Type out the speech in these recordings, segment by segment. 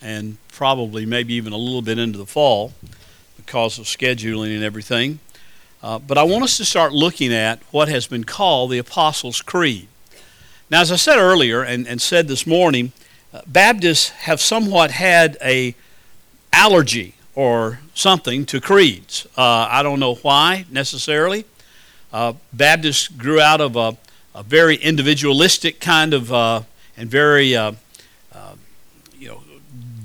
and probably maybe even a little bit into the fall because of scheduling and everything. Uh, but I want us to start looking at what has been called the Apostles' Creed. Now, as I said earlier and, and said this morning, uh, Baptists have somewhat had a allergy or something to creeds. Uh, I don't know why necessarily. Uh, Baptists grew out of a, a very individualistic kind of uh, and very uh, uh, you know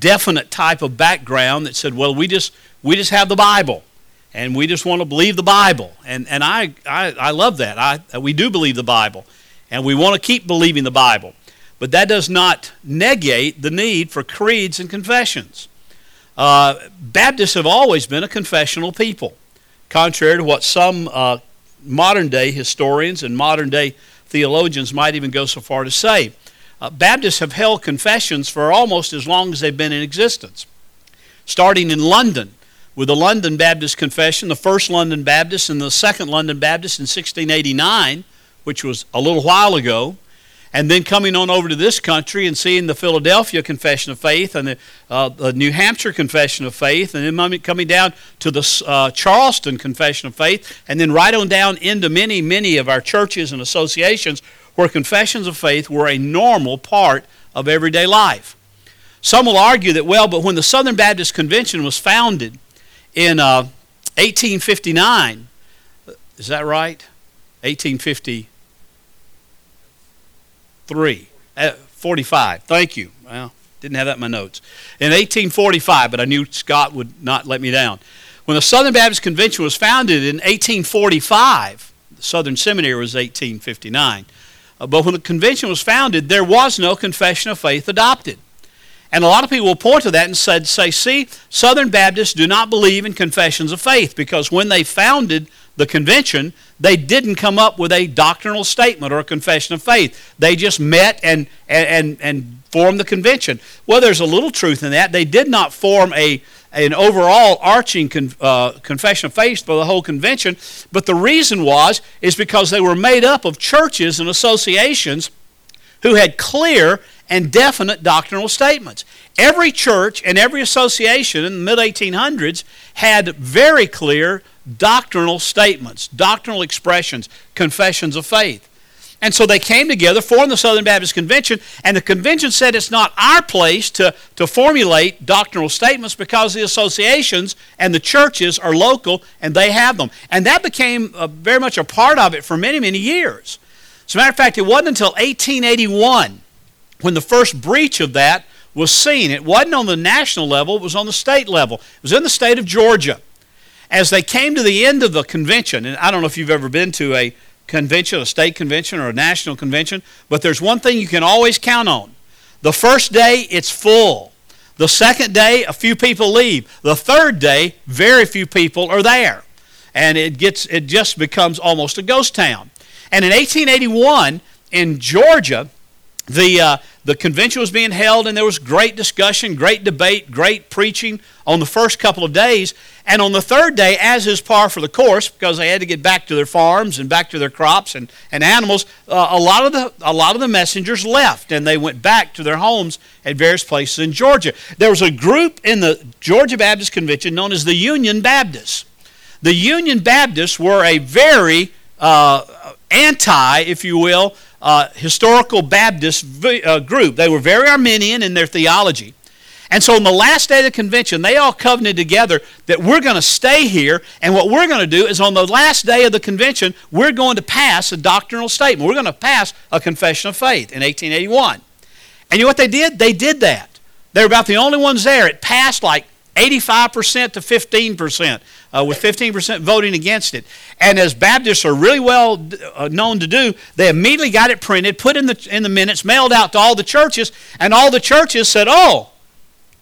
definite type of background that said, well, we just we just have the Bible and we just want to believe the Bible. And, and I, I, I love that. I, we do believe the Bible, and we want to keep believing the Bible. But that does not negate the need for creeds and confessions. Uh, Baptists have always been a confessional people, contrary to what some uh, modern day historians and modern day theologians might even go so far to say. Uh, Baptists have held confessions for almost as long as they've been in existence. Starting in London, with the London Baptist Confession, the first London Baptist and the second London Baptist in 1689, which was a little while ago, and then coming on over to this country and seeing the Philadelphia Confession of Faith and the, uh, the New Hampshire Confession of Faith, and then coming down to the uh, Charleston Confession of Faith, and then right on down into many, many of our churches and associations where confessions of faith were a normal part of everyday life. Some will argue that, well, but when the Southern Baptist Convention was founded, in uh, 1859. Is that right? 1853. Uh, 45. Thank you. Well, didn't have that in my notes. In 1845, but I knew Scott would not let me down. When the Southern Baptist Convention was founded in 1845, the Southern Seminary was 1859. Uh, but when the convention was founded, there was no confession of faith adopted. And a lot of people will point to that and said, say, see, Southern Baptists do not believe in confessions of faith because when they founded the convention, they didn't come up with a doctrinal statement or a confession of faith. They just met and, and, and formed the convention. Well, there's a little truth in that. They did not form a, an overall arching con, uh, confession of faith for the whole convention, but the reason was is because they were made up of churches and associations who had clear and definite doctrinal statements. Every church and every association in the mid 1800s had very clear doctrinal statements, doctrinal expressions, confessions of faith. And so they came together, formed the Southern Baptist Convention, and the convention said it's not our place to, to formulate doctrinal statements because the associations and the churches are local and they have them. And that became uh, very much a part of it for many, many years. As a matter of fact, it wasn't until 1881 when the first breach of that was seen. It wasn't on the national level, it was on the state level. It was in the state of Georgia. As they came to the end of the convention, and I don't know if you've ever been to a convention, a state convention, or a national convention, but there's one thing you can always count on. The first day, it's full. The second day, a few people leave. The third day, very few people are there. And it, gets, it just becomes almost a ghost town. And in 1881, in Georgia, the, uh, the convention was being held, and there was great discussion, great debate, great preaching on the first couple of days. And on the third day, as is par for the course, because they had to get back to their farms and back to their crops and, and animals, uh, a, lot of the, a lot of the messengers left, and they went back to their homes at various places in Georgia. There was a group in the Georgia Baptist Convention known as the Union Baptists. The Union Baptists were a very uh, anti, if you will, uh, historical Baptist uh, group. They were very Arminian in their theology. And so on the last day of the convention, they all covenanted together that we're going to stay here, and what we're going to do is on the last day of the convention, we're going to pass a doctrinal statement. We're going to pass a confession of faith in 1881. And you know what they did? They did that. They were about the only ones there. It passed like 85% to 15%, uh, with 15% voting against it. And as Baptists are really well uh, known to do, they immediately got it printed, put in the, in the minutes, mailed out to all the churches, and all the churches said, oh,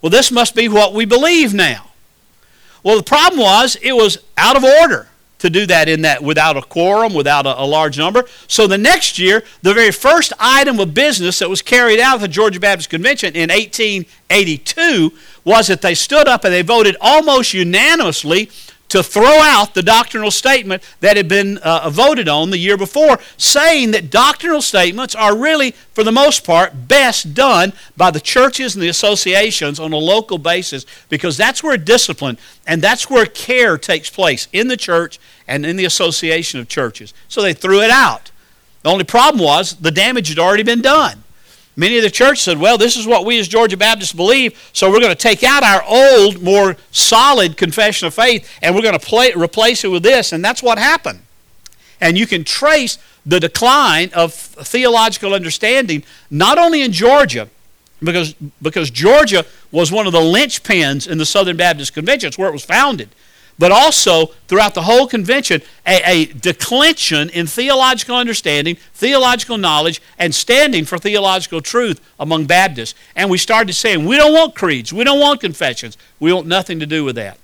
well, this must be what we believe now. Well, the problem was it was out of order to do that in that without a quorum, without a, a, large number. So the next year, the very first item of business that was carried out at the Georgia Baptist Convention in 1882 was that they stood up and they voted almost unanimously to throw out the doctrinal statement that had been uh, voted on the year before, saying that doctrinal statements are really, for the most part, best done by the churches and the associations on a local basis because that's where discipline and that's where care takes place in the church and in the association of churches. So they threw it out. The only problem was the damage had already been done. Many of the church said, well, this is what we as Georgia Baptists believe, so we're going to take out our old, more solid confession of faith and we're going to play, replace it with this. And that's what happened. And you can trace the decline of theological understanding not only in Georgia, because, because Georgia was one of the linchpins in the Southern Baptist Convention. It's where it was founded but also throughout the whole convention, a, a, declension in theological understanding, theological knowledge, and standing for theological truth among Baptists. And we started saying, we don't want creeds, we don't want confessions, we want nothing to do with that.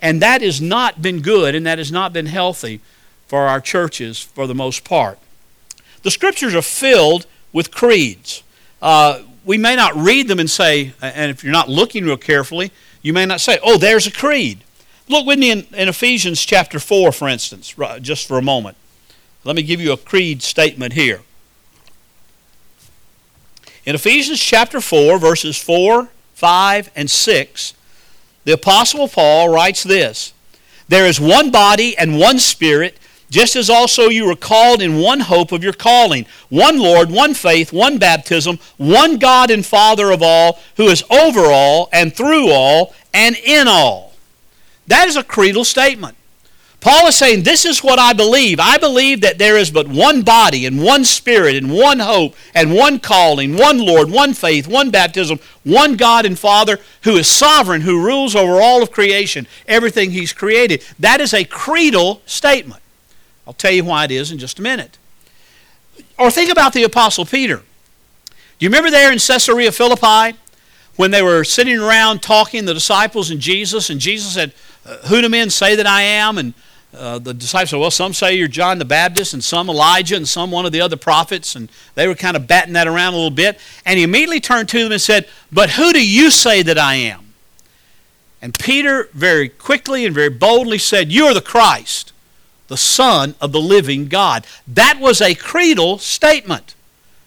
And that has not been good, and that has not been healthy for our churches for the most part. The scriptures are filled with creeds. Uh, we may not read them and say, and if you're not looking real carefully, you may not say, oh, there's a creed. Look with me in, in Ephesians chapter 4, for instance, just for a moment. Let me give you a creed statement here. In Ephesians chapter 4, verses 4, 5, and 6, the Apostle Paul writes this There is one body and one Spirit, just as also you were called in one hope of your calling, one Lord, one faith, one baptism, one God and Father of all, who is over all and through all and in all. That is a creedal statement. Paul is saying, This is what I believe. I believe that there is but one body and one spirit and one hope and one calling, one Lord, one faith, one baptism, one God and Father who is sovereign, who rules over all of creation, everything He's created. That is a creedal statement. I'll tell you why it is in just a minute. Or think about the Apostle Peter. Do you remember there in Caesarea Philippi when they were sitting around talking, the disciples and Jesus, and Jesus said, uh, who do men say that I am? And uh, the disciples said, well, some say you're John the Baptist, and some Elijah, and some one of the other prophets. And they were kind of batting that around a little bit. And he immediately turned to them and said, But who do you say that I am? And Peter very quickly and very boldly said, You are the Christ, the Son of the living God. That was a creedal statement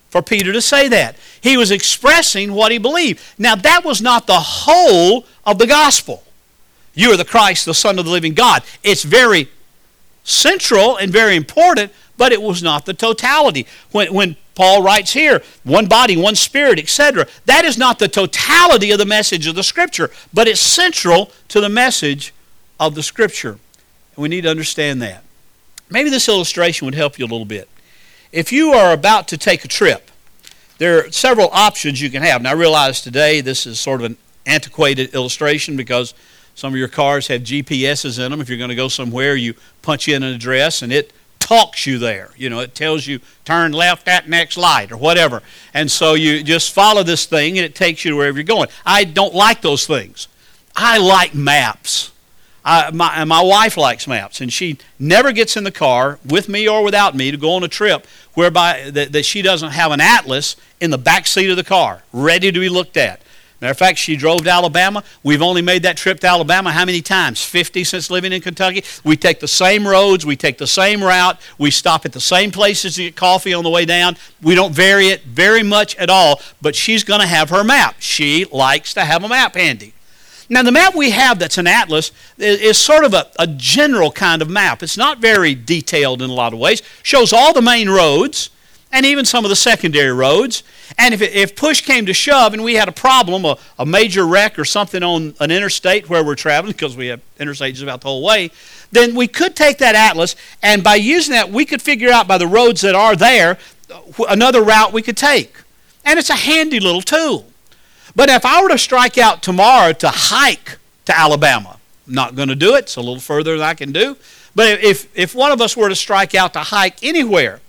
for Peter to say that. He was expressing what he believed. Now, that was not the whole of the gospel. You are the Christ, the Son of the living God. It's very central and very important, but it was not the totality. When, when Paul writes here, one body, one spirit, etc., that is not the totality of the message of the Scripture, but it's central to the message of the Scripture. And we need to understand that. Maybe this illustration would help you a little bit. If you are about to take a trip, there are several options you can have. Now, I realize today this is sort of an antiquated illustration because some of your cars have GPSs in them. If you're going to go somewhere, you punch in an address and it talks you there. You know, it tells you turn left at next light or whatever. And so you just follow this thing and it takes you to wherever you're going. I don't like those things. I like maps. I, my, my wife likes maps, and she never gets in the car with me or without me to go on a trip whereby that, that she doesn't have an atlas in the back seat of the car, ready to be looked at. Matter of fact, she drove to Alabama. We've only made that trip to Alabama how many times? 50 since living in Kentucky. We take the same roads, we take the same route, we stop at the same places to get coffee on the way down. We don't vary it very much at all, but she's going to have her map. She likes to have a map handy. Now, the map we have that's an atlas is sort of a, a general kind of map. It's not very detailed in a lot of ways, shows all the main roads and even some of the secondary roads. And if, if push came to shove and we had a problem, a, a major wreck or something on an interstate where we're traveling, because we have interstates about the whole way, then we could take that atlas and by using that, we could figure out by the roads that are there another route we could take. And it's a handy little tool. But if I were to strike out tomorrow to hike to Alabama, I'm not going to do it. It's a little further than I can do. But if, if one of us were to strike out to hike anywhere,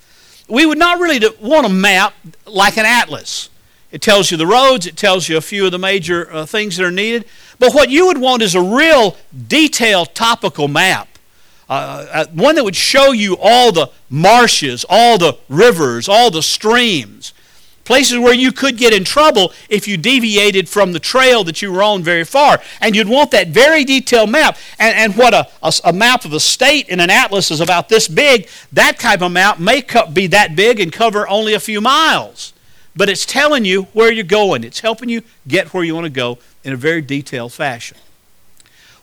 we would not really want a map like an atlas. It tells you the roads, it tells you a few of the major uh, things that are needed. But what you would want is a real detailed topical map. Uh, uh, one that would show you all the marshes, all the rivers, all the streams, places where you could get in trouble if you deviated from the trail that you were on very far. And you'd want that very detailed map. And, and what a, a, a map of a state in an atlas is about this big, that type of map may co- be that big and cover only a few miles. But it's telling you where you're going, it's helping you get where you want to go in a very detailed fashion.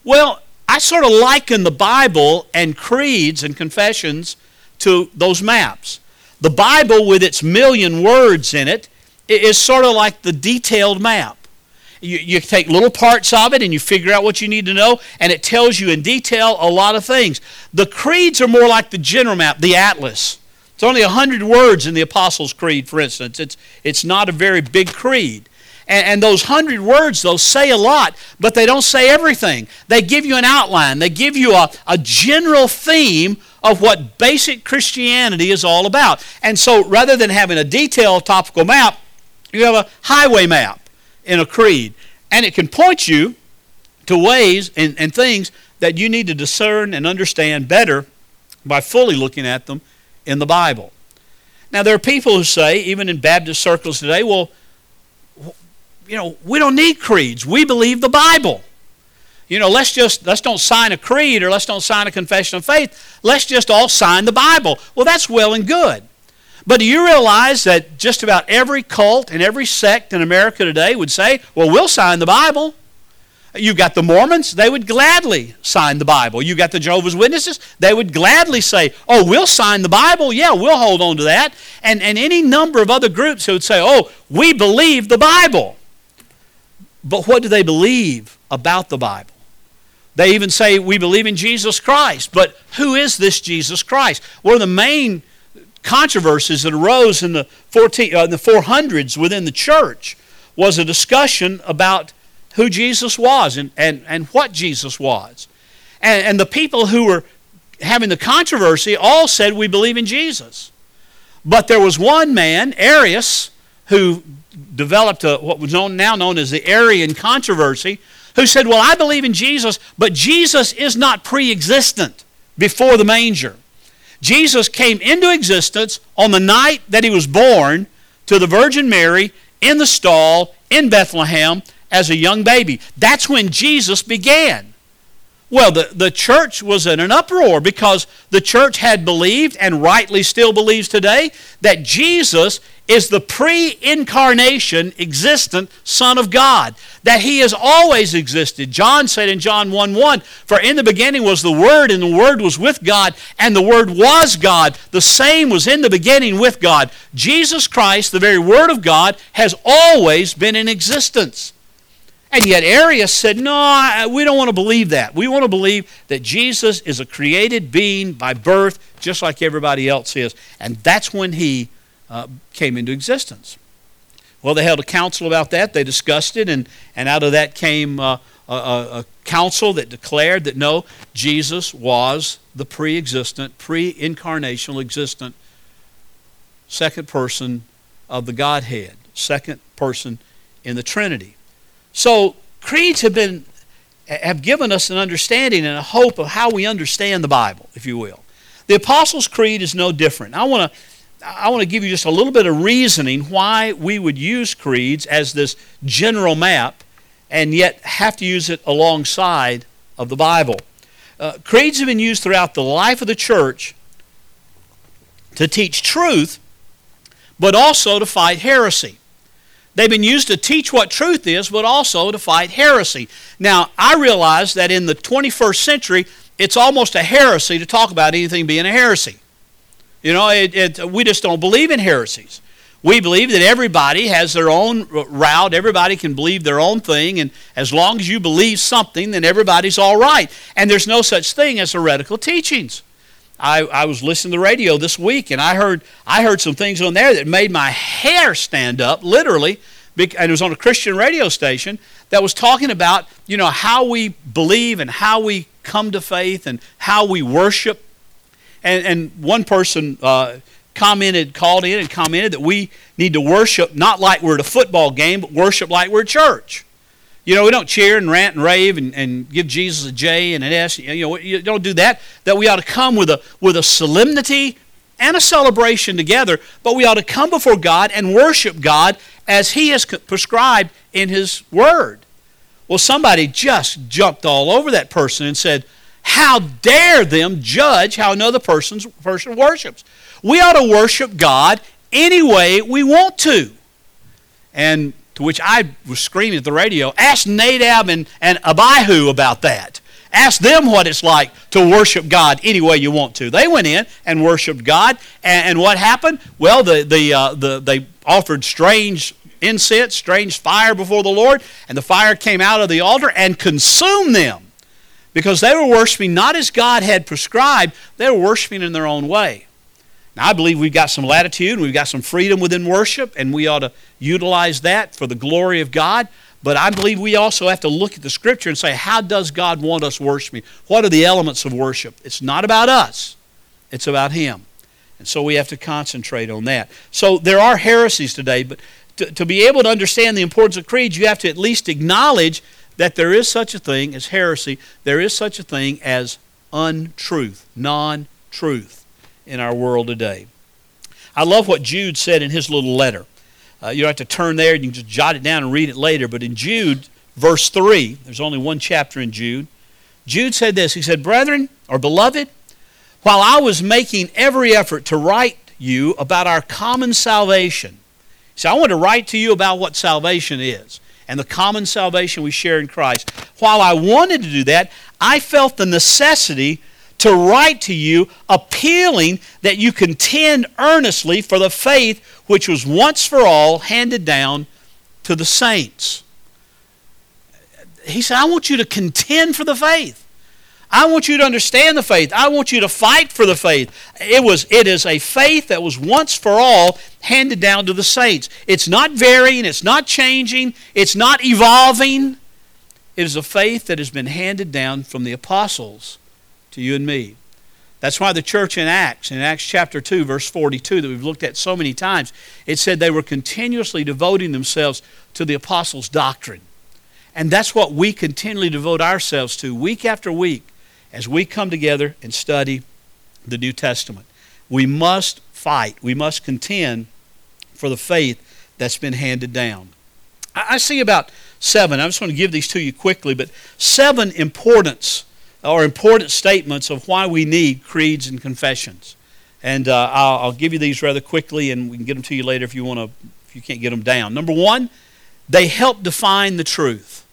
Well, I sort of liken the Bible and creeds and confessions to those maps. The Bible, with its million words in it, is sort of like the detailed map. You, you, take little parts of it and you figure out what you need to know, and it tells you in detail a lot of things. The creeds are more like the general map, the atlas. It's only 100 words in the Apostles' Creed, for instance. It's, it's not a very big creed. And, and those 100 words, those say a lot, but they don't say everything. They give you an outline, they give you a, a general theme of what basic Christianity is all about. And so rather than having a detailed topical map, you have a highway map in a creed. And it can point you to ways and, and things that you need to discern and understand better by fully looking at them in the Bible. Now, there are people who say, even in Baptist circles today, well, you know, we don't need creeds. We believe the Bible. You know, let's just let's don't sign a creed or let's don't sign a confession of faith. Let's just all sign the Bible. Well, that's well and good. But do you realize that just about every cult and every sect in America today would say, "Well, we'll sign the Bible." You've got the Mormons, they would gladly sign the Bible. You've got the Jehovah's Witnesses, they would gladly say, Oh, we'll sign the Bible. Yeah, we'll hold on to that. And, and any number of other groups who would say, Oh, we believe the Bible. But what do they believe about the Bible? They even say, We believe in Jesus Christ. But who is this Jesus Christ? One of the main controversies that arose in the, 14, uh, the 400s within the church was a discussion about who Jesus was and, and, and what Jesus was. And, and the people who were having the controversy all said, We believe in Jesus. But there was one man, Arius, who developed a, what was known, now known as the Arian controversy, who said, Well, I believe in Jesus, but Jesus is not pre existent before the manger. Jesus came into existence on the night that he was born to the Virgin Mary in the stall in Bethlehem as a young baby. That's when Jesus began. Well, the, the church was in an uproar because the church had believed, and rightly still believes today, that Jesus is the pre incarnation existent Son of God, that He has always existed. John said in John 1 1, For in the beginning was the Word, and the Word was with God, and the Word was God. The same was in the beginning with God. Jesus Christ, the very Word of God, has always been in existence. And yet Arius said, no, we don't want to believe that. We want to believe that Jesus is a created being by birth, just like everybody else is. And that's when he uh, came into existence. Well, they held a council about that. They discussed it, and, and out of that came uh, a, a, council that declared that no, Jesus was the pre existent, pre incarnational existent second person of the Godhead, second person in the Trinity. So creeds have been have given us an understanding and a hope of how we understand the Bible, if you will. The Apostles' Creed is no different. I want to I want to give you just a little bit of reasoning why we would use creeds as this general map and yet have to use it alongside of the Bible. Uh, creeds have been used throughout the life of the church to teach truth, but also to fight heresy. They've been used to teach what truth is, but also to fight heresy. Now, I realize that in the 21st century, it's almost a heresy to talk about anything being a heresy. You know, it, it, we just don't believe in heresies. We believe that everybody has their own route, everybody can believe their own thing, and as long as you believe something, then everybody's all right. And there's no such thing as heretical teachings. I, I was listening to the radio this week and I heard I heard some things on there that made my hair stand up, literally, and it was on a Christian radio station that was talking about, you know, how we believe and how we come to faith and how we worship. And, and one person uh, commented, called in and commented that we need to worship not like we're at a football game, but worship like we're church. You know, we don't cheer and rant and rave and, and give Jesus a J and an S. You know, you don't do that. That we ought to come with a, with a solemnity and a celebration together, but we ought to come before God and worship God as He has prescribed in His Word. Well, somebody just jumped all over that person and said, How dare them judge how another person's person worships? We ought to worship God any way we want to. And to which I was screaming at the radio, ask Nadab and, and Abihu about that. Ask them what it's like to worship God any way you want to. They went in and worshiped God, and, and what happened? Well, the, the, uh, the, they offered strange incense, strange fire before the Lord, and the fire came out of the altar and consumed them because they were worshiping not as God had prescribed, they were worshiping in their own way. Now, I believe we've got some latitude and we've got some freedom within worship, and we ought to utilize that for the glory of God. But I believe we also have to look at the Scripture and say, how does God want us worshiping? What are the elements of worship? It's not about us, it's about Him. And so we have to concentrate on that. So there are heresies today, but to, to be able to understand the importance of creeds, you have to at least acknowledge that there is such a thing as heresy, there is such a thing as untruth, non truth in our world today. I love what Jude said in his little letter. Uh, you don't have to turn there, you can just jot it down and read it later. But in Jude, verse 3, there's only one chapter in Jude. Jude said this He said, Brethren, or beloved, while I was making every effort to write you about our common salvation, See, I want to write to you about what salvation is and the common salvation we share in Christ. While I wanted to do that, I felt the necessity to write to you appealing that you contend earnestly for the faith which was once for all handed down to the saints. He said, I want you to contend for the faith. I want you to understand the faith. I want you to fight for the faith. It was it is a faith that was once for all handed down to the saints. It's not varying, it's not changing, it's not evolving. It is a faith that has been handed down from the apostles to you and me. That's why the church in Acts, in Acts chapter 2, verse 42, that we've looked at so many times, it said they were continuously devoting themselves to the apostles' doctrine. And that's what we continually devote ourselves to week after week as we come together and study the New Testament. We must fight, we must contend for the faith that's been handed down. I see about seven, I'm just going to give these to you quickly, but seven importance or important statements of why we need creeds and confessions. And uh, I'll, I'll, give you these rather quickly, and we can get them to you later if you want to, if you can't get them down. Number one, they help define the truth.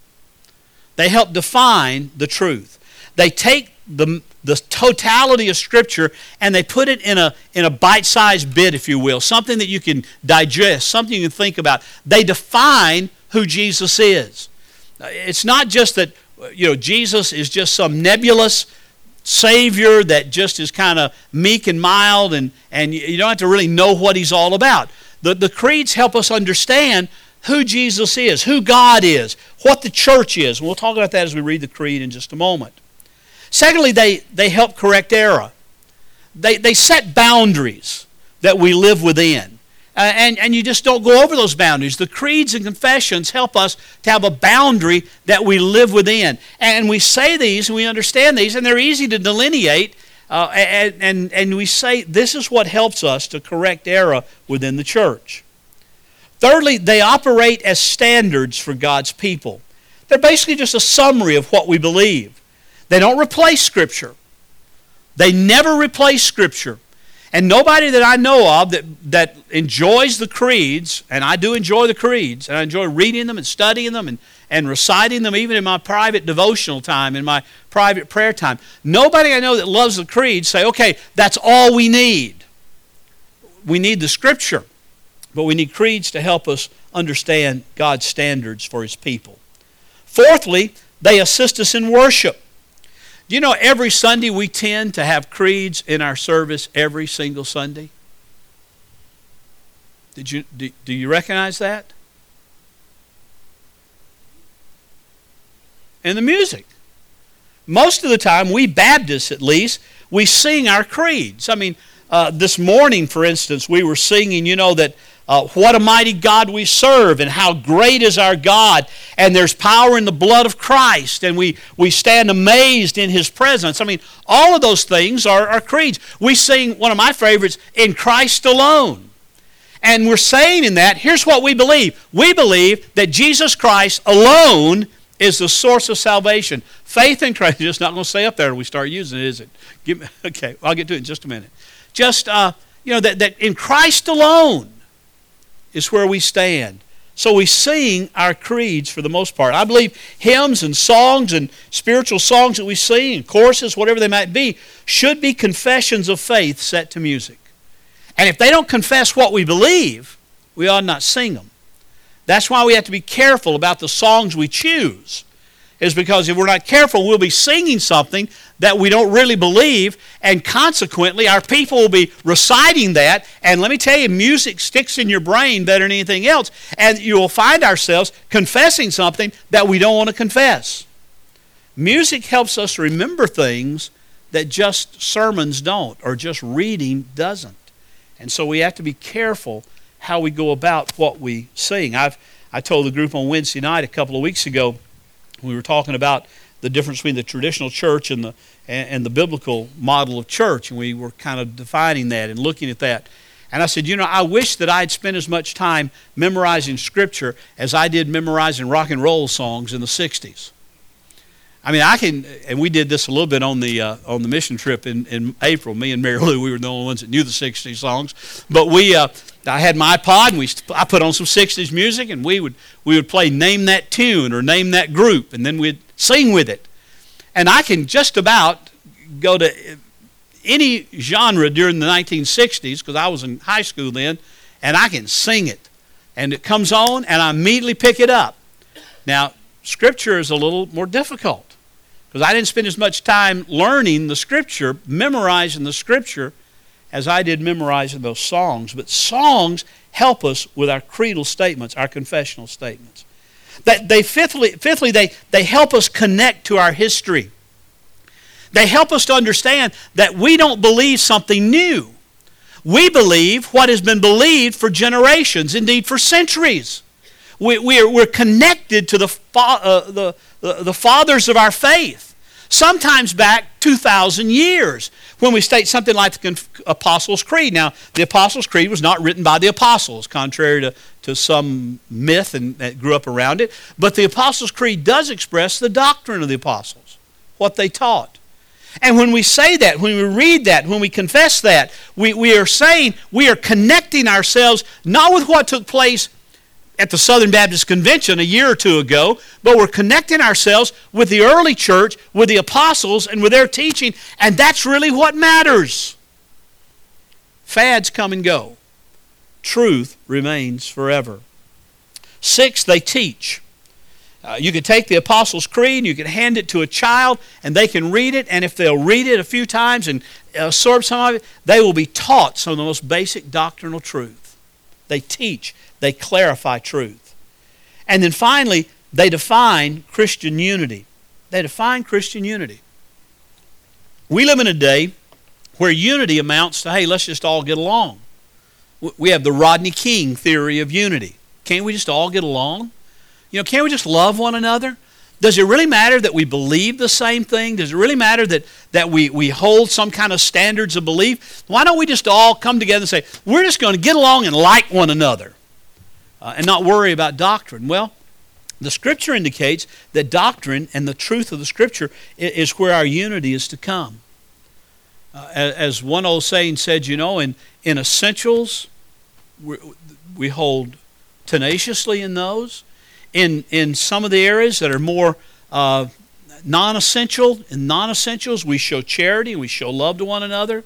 They help define the truth. They take the, the totality of Scripture and they put it in a, in a bite sized bit, if you will, something that you can digest, something you can think about. They define who Jesus is. It's not just that you know Jesus is just some nebulous Savior that just is kind of meek and mild, and, and you don't have to really know what he's all about. The, the creeds help us understand who Jesus is, who God is, what the church is. And we'll talk about that as we read the creed in just a moment. Secondly, they, they help correct error. They, they set boundaries that we live within. Uh, and, and you just don't go over those boundaries. The creeds and confessions help us to have a boundary that we live within. And we say these and we understand these, and they're easy to delineate. Uh, and, and, and we say this is what helps us to correct error within the church. Thirdly, they operate as standards for God's people. They're basically just a summary of what we believe. They don't replace Scripture. They never replace Scripture. And nobody that I know of that, that enjoys the creeds, and I do enjoy the creeds, and I enjoy reading them and studying them and, and reciting them even in my private devotional time, in my private prayer time. Nobody I know that loves the creeds say, okay, that's all we need. We need the Scripture, but we need creeds to help us understand God's standards for His people. Fourthly, they assist us in worship. Do you know every Sunday we tend to have creeds in our service every single Sunday? Did you, do, do you recognize that? And the music. Most of the time, we Baptists at least, we sing our creeds. I mean, uh, this morning, for instance, we were singing, you know, that uh, what a mighty God we serve and how great is our God. And there's power in the blood of Christ, and we, we stand amazed in His presence. I mean, all of those things are, are creeds. We sing one of my favorites, In Christ Alone. And we're saying in that, here's what we believe we believe that Jesus Christ alone is the source of salvation. Faith in Christ, just not going to stay up there when we start using it, is it? Me, okay, I'll get to it in just a minute. Just, uh, you know, that, that in Christ alone is where we stand. So we sing our creeds for the most part. I believe hymns and songs and spiritual songs that we sing and choruses, whatever they might be, should be confessions of faith set to music. And if they don't confess what we believe, we ought not sing them. That's why we have to be careful about the songs we choose. Is because if we're not careful, we'll be singing something that we don't really believe, and consequently, our people will be reciting that. And let me tell you, music sticks in your brain better than anything else, and you will find ourselves confessing something that we don't want to confess. Music helps us remember things that just sermons don't, or just reading doesn't. And so we have to be careful how we go about what we sing. I've I told the group on Wednesday night a couple of weeks ago, we were talking about the difference between the traditional church and the and, and the biblical model of church, and we were kind of defining that and looking at that. And I said, you know, I wish that I'd spent as much time memorizing Scripture as I did memorizing rock and roll songs in the '60s. I mean, I can, and we did this a little bit on the uh, on the mission trip in, in April. Me and Mary Lou, we were the only ones that knew the '60s songs. But we, uh, I had my iPod, and we, I put on some '60s music, and we would we would play name that tune or name that group, and then we'd sing with it. And I can just about go to uh, any genre during the 1960s because I was in high school then, and I can sing it. And it comes on, and I immediately pick it up. Now, Scripture is a little more difficult because I didn't spend as much time learning the Scripture, memorizing the Scripture, as I did memorizing those songs. But songs help us with our creedal statements, our confessional statements. That they fifthly, fifthly they, they help us connect to our history. They help us to understand that we don't believe something new. We believe what has been believed for generations, indeed for centuries. We, we're, we're connected to the, uh, the, the fathers of our faith, sometimes back 2,000 years, when we state something like the Apostles' Creed. Now, the Apostles' Creed was not written by the apostles, contrary to, to some myth and, that grew up around it, but the Apostles' Creed does express the doctrine of the apostles, what they taught. And when we say that, when we read that, when we confess that, we, we are saying we are connecting ourselves not with what took place at the Southern Baptist Convention a year or two ago, but we're connecting ourselves with the early church, with the apostles, and with their teaching, and that's really what matters. Fads come and go, truth remains forever. Six, they teach. Uh, you could take the Apostles' Creed and you could hand it to a child, and they can read it, and if they'll read it a few times and absorb some of it, they will be taught some of the most basic doctrinal truth. They teach they clarify truth. And then finally, they define Christian unity. They define Christian unity. We live in a day where unity amounts to, hey, let's just all get along. We have the Rodney King theory of unity. Can't we just all get along? You know, can't we just love one another? Does it really matter that we believe the same thing? Does it really matter that, that we, we hold some kind of standards of belief? Why don't we just all come together and say, we're just going to get along and like one another? uh, and not worry about doctrine? Well, the Scripture indicates that doctrine and the truth of the Scripture is where our unity is to come. Uh, as one old saying said, you know, in, in essentials, we, we hold tenaciously in those. In, in some of the areas that are more uh, non essential, in non essentials, we show charity we show love to one another.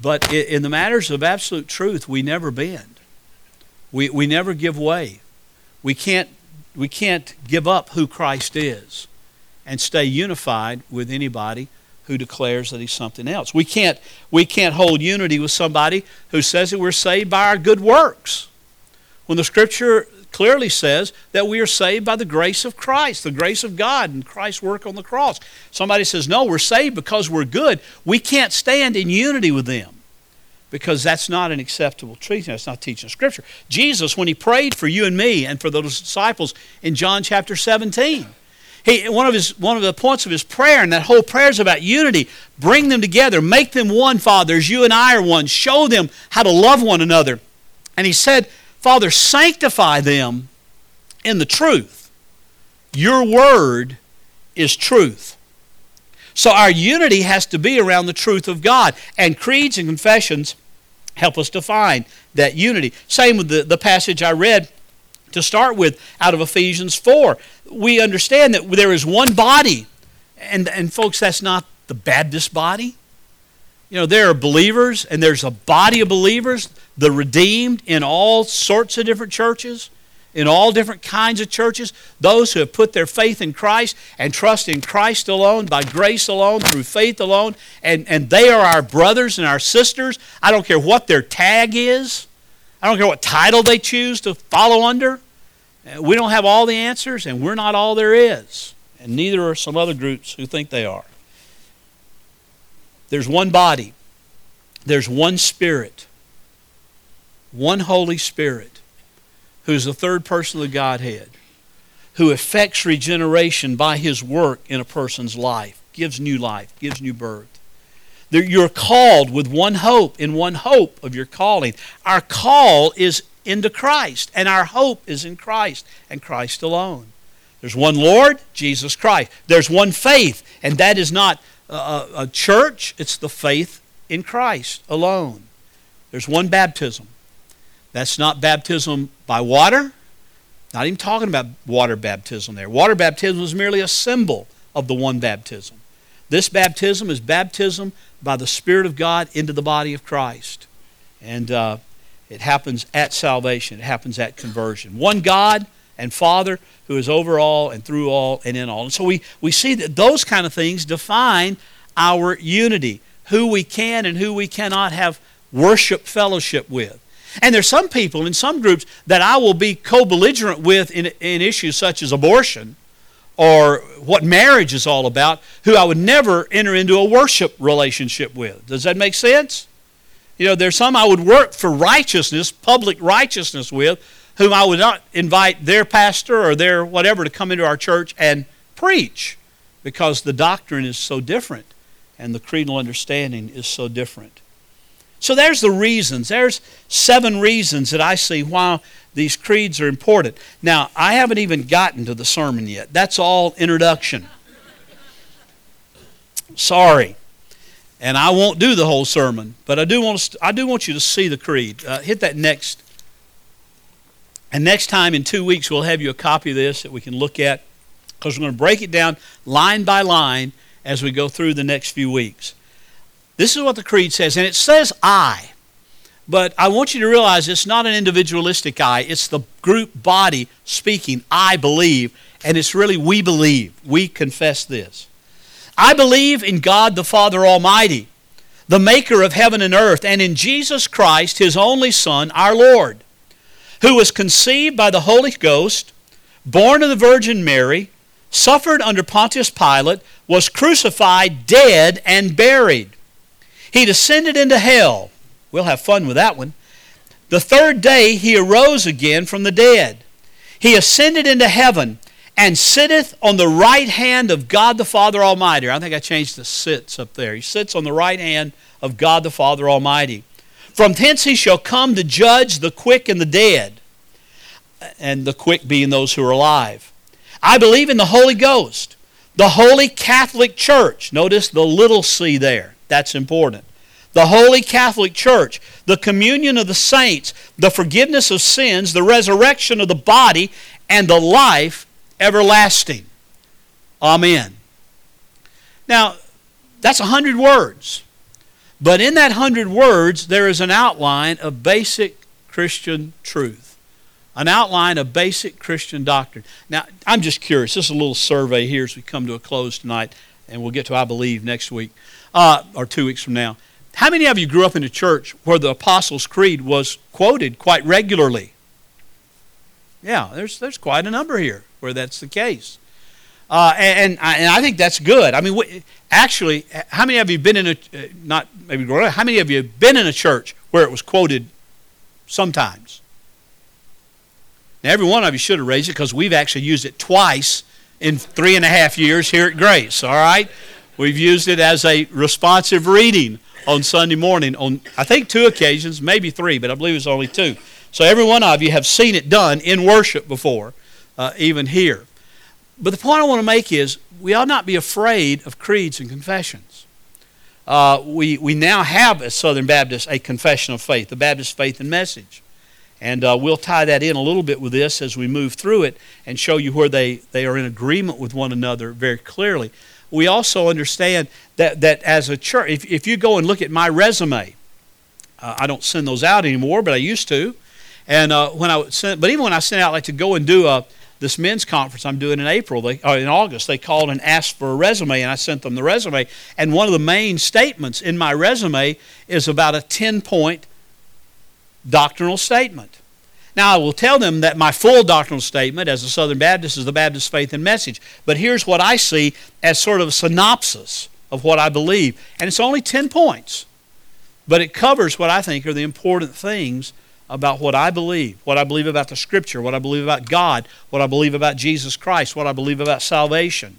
But in the matters of absolute truth, we never bend. We, we never give way. We can't, we can't give up who Christ is and stay unified with anybody who declares that he's something else. We can't, we can't hold unity with somebody who says that we're saved by our good works. When the scripture clearly says that we are saved by the grace of Christ, the grace of God, and Christ's work on the cross. Somebody says, no, we're saved because we're good. We can't stand in unity with them because that's not an acceptable teaching. That's not teaching Scripture. Jesus, when he prayed for you and me and for those disciples in John chapter 17, he, one, of his, one of the points of his prayer, and that whole prayer is about unity. Bring them together. Make them one, Father, as you and I are one. Show them how to love one another. And he said, Father, sanctify them in the truth. Your word is truth. So our unity has to be around the truth of God. And creeds and confessions help us define that unity. Same with the, the passage I read to start with out of Ephesians 4. We understand that there is one body. And, and folks, that's not the Baptist body. You know, there are believers, and there's a body of believers, the redeemed in all sorts of different churches in all different kinds of churches, those who have put their faith in Christ and trust in Christ alone, by grace alone, through faith alone, and, and they are our brothers and our sisters. I don't care what their tag is, I don't care what title they choose to follow under. Uh, we don't have all the answers, and we're not all there is. And neither are some other groups who think they are. There's one body, there's one Spirit, one Holy Spirit who's the third person of the Godhead, who effects regeneration by his work in a person's life, gives new life, gives new birth. You're called with one hope, in one hope of your calling. Our call is into Christ, and our hope is in Christ and Christ alone. There's one Lord, Jesus Christ. There's one faith, and that is not a, a church, it's the faith in Christ alone. There's one baptism. That's not baptism by water. Not even talking about water baptism there. Water baptism is merely a symbol of the one baptism. This baptism is baptism by the Spirit of God into the body of Christ. And uh, it happens at salvation, it happens at conversion. One God and Father who is over all and through all and in all. And so we, we see that those kind of things define our unity, who we can and who we cannot have worship fellowship with. And there's some people in some groups that I will be co belligerent with in, in issues such as abortion or what marriage is all about, who I would never enter into a worship relationship with. Does that make sense? You know, there's some I would work for righteousness, public righteousness with, whom I would not invite their pastor or their whatever to come into our church and preach because the doctrine is so different and the creedal understanding is so different. So there's the reasons. There's seven reasons that I see why these creeds are important. Now, I haven't even gotten to the sermon yet. That's all introduction. Sorry. And I won't do the whole sermon, but I do want, to, I do want you to see the creed. Uh, hit that next. And next time in two weeks, we'll have you a copy of this that we can look at because we're going to break it down line by line as we go through the next few weeks. This is what the creed says, and it says I. But I want you to realize it's not an individualistic I, it's the group body speaking, I believe, and it's really we believe. We confess this. I believe in God the Father Almighty, the maker of heaven and earth, and in Jesus Christ, his only Son, our Lord, who was conceived by the Holy Ghost, born of the Virgin Mary, suffered under Pontius Pilate, was crucified, dead, and buried he descended into hell. We'll have fun with that one. The third day he arose again from the dead. He ascended into heaven and sitteth on the right hand of God the Father Almighty. I think I changed the sits up there. He sits on the right hand of God the Father Almighty. From thence he shall come to judge the quick and the dead, and the quick being those who are alive. I believe in the Holy Ghost, the Holy Catholic Church. Notice the little c there. That's important. The Holy Catholic Church, the communion of the saints, the forgiveness of sins, the resurrection of the body, and the life everlasting. Amen. Now, that's a hundred words. But in that hundred words, there is an outline of basic Christian truth, an outline of basic Christian doctrine. Now, I'm just curious. This is a little survey here as we come to a close tonight, and we'll get to I believe next week uh, or two weeks from now. How many of you grew up in a church where the Apostles' Creed was quoted quite regularly? Yeah, there's, there's quite a number here where that's the case. Uh, and, and, I, and, I, think that's good. I mean, actually, how many of you been in a, uh, not maybe growing up, how many of you been in a church where it was quoted sometimes. Now, every one of you should have raised it because we've actually used it twice in three and a half years here at Grace, all right? We've used it as a responsive reading on Sunday morning on, I think, two occasions, maybe three, but I believe it's only two. So every one of you have seen it done in worship before, uh, even here. But the point I want to make is we ought not be afraid of creeds and confessions. Uh, we, we now have as Southern Baptists a confession of faith, the Baptist faith and message. And uh, we'll tie that in a little bit with this as we move through it and show you where they, they are in agreement with one another very clearly. We also understand that, that as a church, if, if you go and look at my resume, uh, I don't send those out anymore, but I used to. And uh, when I sent, but even when I sent out like to go and do a, this men's conference I'm doing in April, they, uh, in August, they called and asked for a resume, and I sent them the resume. And one of the main statements in my resume is about a 10 point doctrinal statement. Now, I will tell them that my full doctrinal statement as a Southern Baptist is the Baptist faith and message. But here's what I see as sort of a synopsis of what I believe. And it's only 10 points. But it covers what I think are the important things about what I believe, what I believe about the Scripture, what I believe about God, what I believe about Jesus Christ, what I believe about salvation,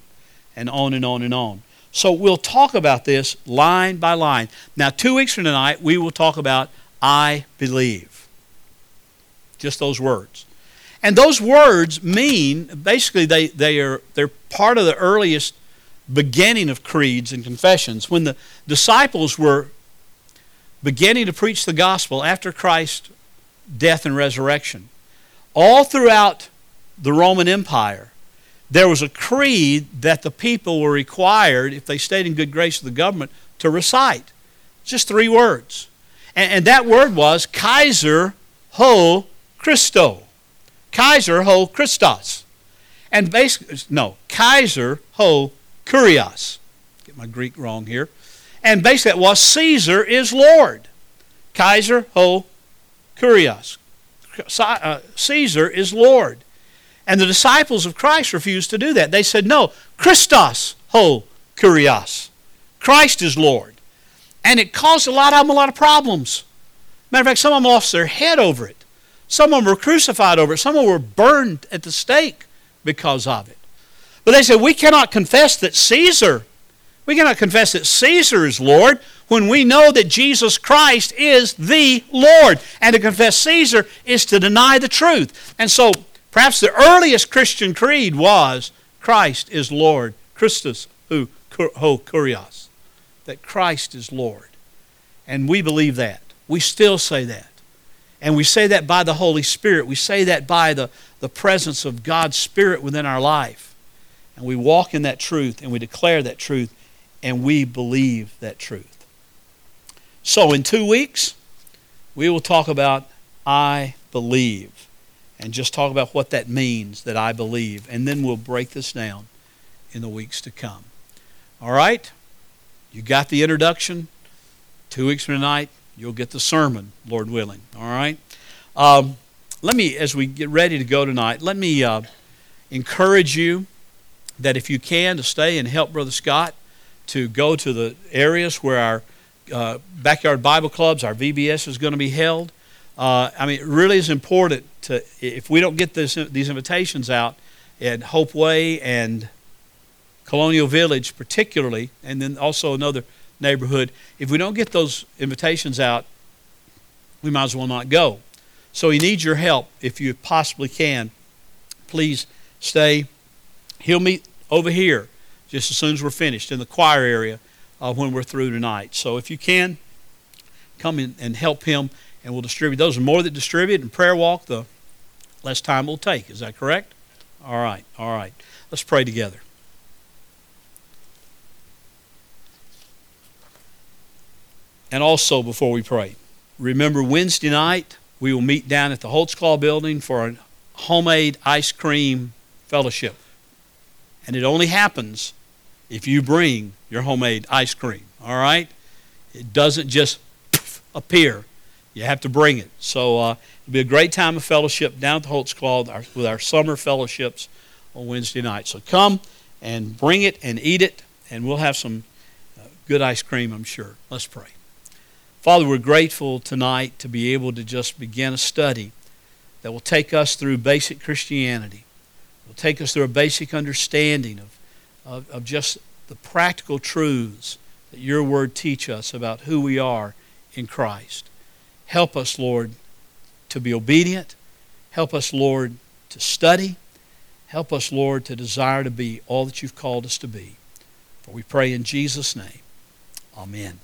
and on and on and on. So we'll talk about this line by line. Now, two weeks from tonight, we will talk about I believe. Just those words. And those words mean basically they, they are they're part of the earliest beginning of creeds and confessions. When the disciples were beginning to preach the gospel after Christ's death and resurrection, all throughout the Roman Empire, there was a creed that the people were required, if they stayed in good grace with the government, to recite. Just three words. And, and that word was Kaiser Ho Christo. Kaiser Ho Christos. And basically, no, Kaiser Ho Kurios. Get my Greek wrong here. And basically, it was Caesar is Lord. Kaiser Ho Kurios. Uh, Caesar is Lord. And the disciples of Christ refused to do that. They said, no, Christos Ho Kurios. Christ is Lord. And it caused a lot of them a lot of problems. Matter of fact, some of them lost their head over it. Some of them were crucified over it. Some of them were burned at the stake because of it. But they said, we cannot confess that Caesar, we cannot confess that Caesar is Lord when we know that Jesus Christ is the Lord. And to confess Caesar is to deny the truth. And so perhaps the earliest Christian creed was Christ is Lord. Christus who ho kurios that Christ is Lord. And we believe that. We still say that. And we say that by the Holy Spirit. We say that by the, the presence of God's Spirit within our life. And we walk in that truth and we declare that truth and we believe that truth. So, in two weeks, we will talk about I believe and just talk about what that means that I believe. And then we'll break this down in the weeks to come. All right? You got the introduction. Two weeks from tonight, you'll get the sermon, Lord willing. All right? Um, let me, as we get ready to go tonight, let me uh, encourage you that if you can, to stay and help Brother Scott to go to the areas where our uh, backyard Bible clubs, our VBS is going to be held. Uh, I mean, it really is important to, if we don't get this, these invitations out at Hope Way and Colonial Village, particularly, and then also another neighborhood, if we don't get those invitations out, we might as well not go. So he needs your help if you possibly can. Please stay. He'll meet over here just as soon as we're finished in the choir area uh, when we're through tonight. So if you can, come in and help him, and we'll distribute those. The more that distribute and prayer walk, the less time we'll take. Is that correct? All right, all right. Let's pray together. And also, before we pray, remember Wednesday night, we will meet down at the Holtzclaw building for a homemade ice cream fellowship. And it only happens if you bring your homemade ice cream, all right? It doesn't just appear. You have to bring it. So uh, it'll be a great time of fellowship down at the Holtzclaw with our summer fellowships on Wednesday night. So come and bring it and eat it, and we'll have some uh, good ice cream, I'm sure. Let's pray. Father, we're grateful tonight to be able to just begin a study that will take us through basic Christianity. It will take us through a basic understanding of, of, of just the practical truths that your word teach us about who we are in Christ. Help us, Lord, to be obedient. Help us, Lord, to study. Help us, Lord, to desire to be all that you've called us to be. For we pray in Jesus' name. Amen.